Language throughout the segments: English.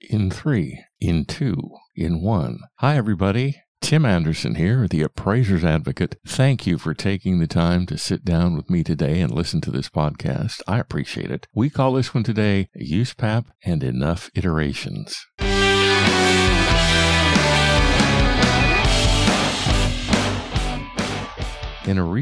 in three, in two, in one. Hi, everybody. Tim Anderson here, the appraiser's advocate. Thank you for taking the time to sit down with me today and listen to this podcast. I appreciate it. We call this one today USPAP and Enough Iterations.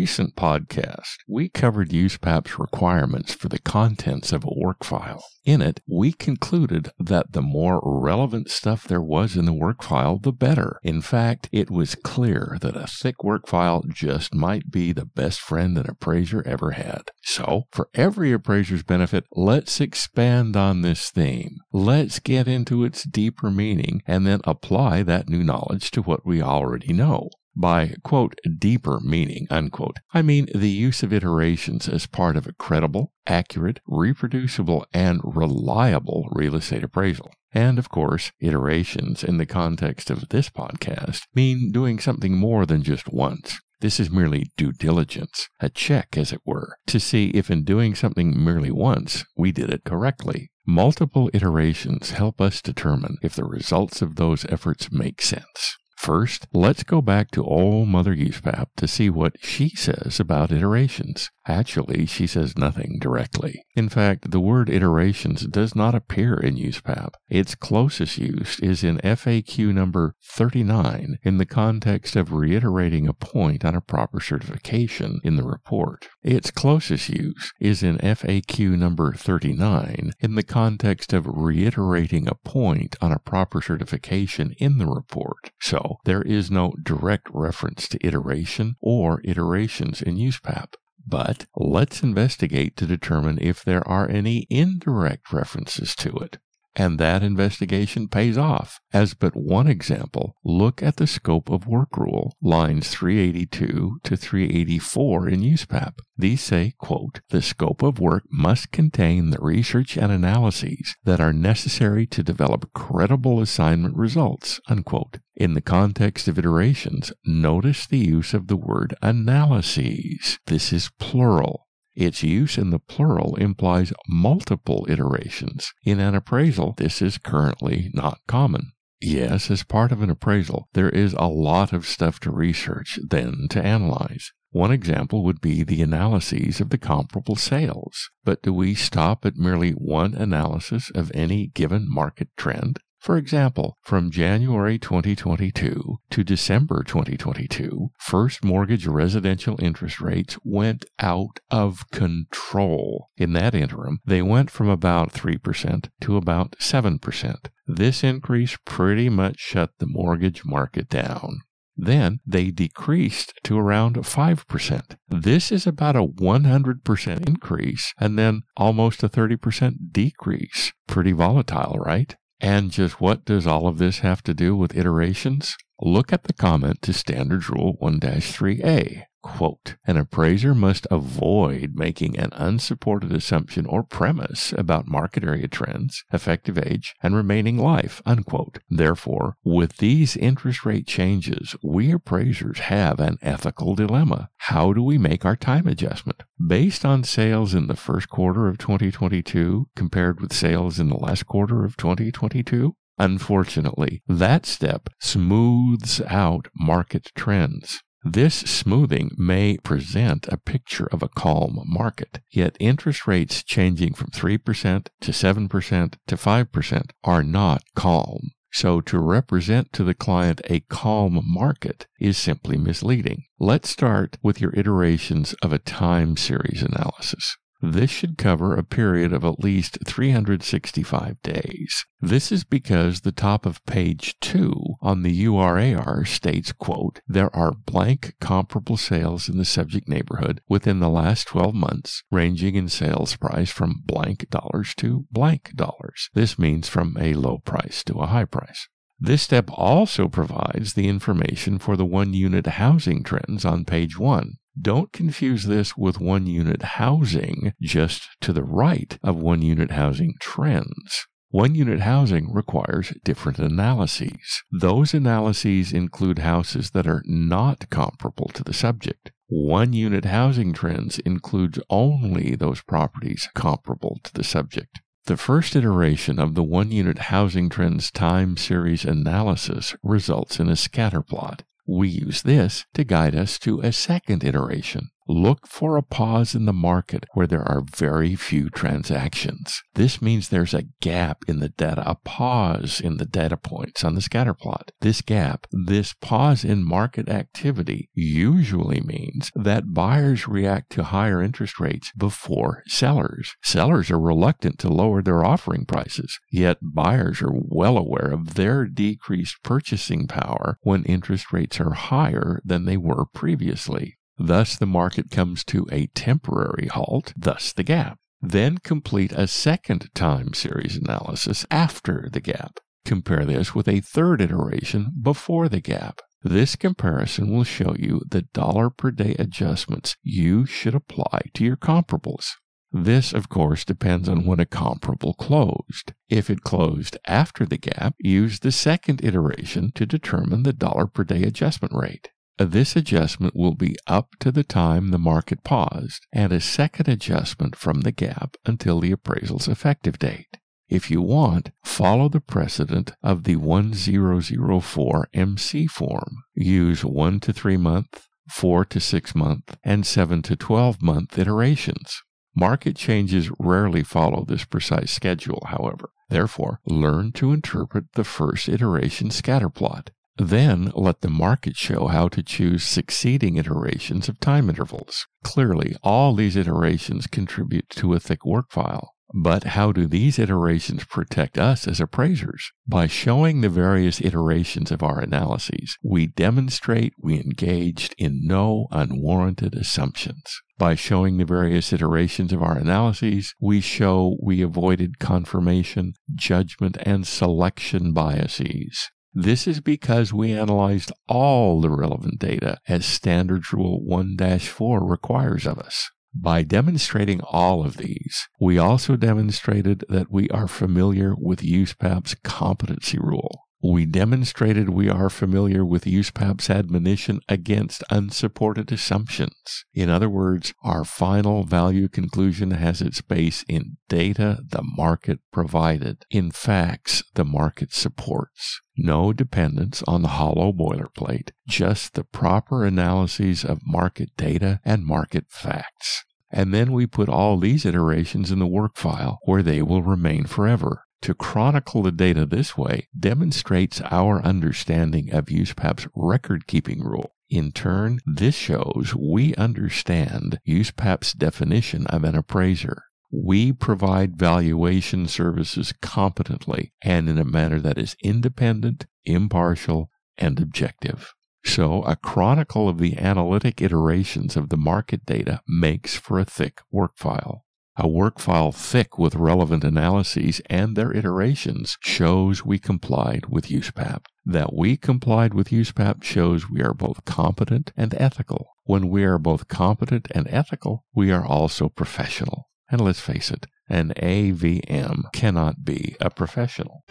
Recent podcast, we covered USPAP's requirements for the contents of a work file. In it, we concluded that the more relevant stuff there was in the work file, the better. In fact, it was clear that a thick work file just might be the best friend an appraiser ever had. So, for every appraiser's benefit, let's expand on this theme. Let's get into its deeper meaning and then apply that new knowledge to what we already know by, quote, deeper meaning, unquote. I mean the use of iterations as part of a credible, accurate, reproducible, and reliable real estate appraisal. And of course, iterations in the context of this podcast mean doing something more than just once. This is merely due diligence, a check, as it were, to see if in doing something merely once, we did it correctly. Multiple iterations help us determine if the results of those efforts make sense. First, let's go back to old Mother USPAP to see what she says about iterations. Actually, she says nothing directly. In fact, the word iterations does not appear in USPAP. Its closest use is in FAQ number 39 in the context of reiterating a point on a proper certification in the report. Its closest use is in FAQ number 39 in the context of reiterating a point on a proper certification in the report. So, there is no direct reference to iteration or iterations in USPAP. But let's investigate to determine if there are any indirect references to it. And that investigation pays off. As but one example, look at the scope of work rule, lines 382 to 384 in USPAP. These say, quote, the scope of work must contain the research and analyses that are necessary to develop credible assignment results, unquote. In the context of iterations, notice the use of the word analyses. This is plural. Its use in the plural implies multiple iterations. In an appraisal, this is currently not common. Yes, as part of an appraisal, there is a lot of stuff to research, then to analyze. One example would be the analyses of the comparable sales. But do we stop at merely one analysis of any given market trend? For example, from January 2022 to December 2022, first mortgage residential interest rates went out of control. In that interim, they went from about 3% to about 7%. This increase pretty much shut the mortgage market down. Then they decreased to around 5%. This is about a 100% increase and then almost a 30% decrease. Pretty volatile, right? And just what does all of this have to do with iterations? Look at the comment to Standards Rule 1 3A. Quote, an appraiser must avoid making an unsupported assumption or premise about market area trends, effective age, and remaining life, unquote. Therefore, with these interest rate changes, we appraisers have an ethical dilemma. How do we make our time adjustment? Based on sales in the first quarter of 2022 compared with sales in the last quarter of 2022? Unfortunately, that step smooths out market trends. This smoothing may present a picture of a calm market, yet interest rates changing from 3% to 7% to 5% are not calm. So to represent to the client a calm market is simply misleading. Let's start with your iterations of a time series analysis. This should cover a period of at least 365 days. This is because the top of page 2 on the URAR states, quote, there are blank comparable sales in the subject neighborhood within the last 12 months, ranging in sales price from blank dollars to blank dollars. This means from a low price to a high price. This step also provides the information for the one unit housing trends on page 1. Don't confuse this with one unit housing just to the right of one unit housing trends. One unit housing requires different analyses. Those analyses include houses that are not comparable to the subject. One unit housing trends includes only those properties comparable to the subject. The first iteration of the one unit housing trends time series analysis results in a scatter plot. We use this to guide us to a second iteration. Look for a pause in the market where there are very few transactions. This means there's a gap in the data, a pause in the data points on the scatter plot. This gap, this pause in market activity usually means that buyers react to higher interest rates before sellers. Sellers are reluctant to lower their offering prices, yet buyers are well aware of their decreased purchasing power when interest rates are higher than they were previously. Thus, the market comes to a temporary halt, thus the gap. Then complete a second time series analysis after the gap. Compare this with a third iteration before the gap. This comparison will show you the dollar per day adjustments you should apply to your comparables. This, of course, depends on when a comparable closed. If it closed after the gap, use the second iteration to determine the dollar per day adjustment rate. This adjustment will be up to the time the market paused, and a second adjustment from the gap until the appraisal's effective date. If you want, follow the precedent of the 1004 MC form. Use 1 to 3 month, 4 to 6 month, and 7 to 12 month iterations. Market changes rarely follow this precise schedule, however. Therefore, learn to interpret the first iteration scatterplot. Then let the market show how to choose succeeding iterations of time intervals. Clearly, all these iterations contribute to a thick work file. But how do these iterations protect us as appraisers? By showing the various iterations of our analyses, we demonstrate we engaged in no unwarranted assumptions. By showing the various iterations of our analyses, we show we avoided confirmation, judgment, and selection biases. This is because we analyzed all the relevant data as Standards Rule 1 4 requires of us. By demonstrating all of these, we also demonstrated that we are familiar with USPAP's competency rule. We demonstrated we are familiar with USPAP's admonition against unsupported assumptions. In other words, our final value conclusion has its base in data the market provided, in facts the market supports. No dependence on the hollow boilerplate, just the proper analyses of market data and market facts. And then we put all these iterations in the work file where they will remain forever. To chronicle the data this way demonstrates our understanding of USPAP's record keeping rule. In turn, this shows we understand USPAP's definition of an appraiser. We provide valuation services competently and in a manner that is independent, impartial, and objective. So, a chronicle of the analytic iterations of the market data makes for a thick work file. A work file thick with relevant analyses and their iterations shows we complied with USPAP. That we complied with USPAP shows we are both competent and ethical. When we are both competent and ethical, we are also professional. And let's face it, an AVM cannot be a professional.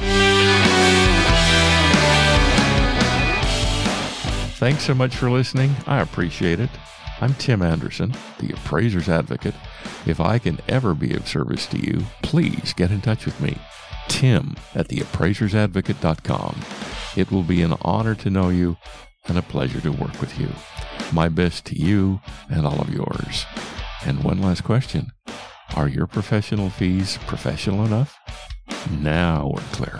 Thanks so much for listening. I appreciate it. I'm Tim Anderson, the appraiser's advocate. If I can ever be of service to you, please get in touch with me. Tim at theappraisersadvocate.com. It will be an honor to know you and a pleasure to work with you. My best to you and all of yours. And one last question Are your professional fees professional enough? Now we're clear.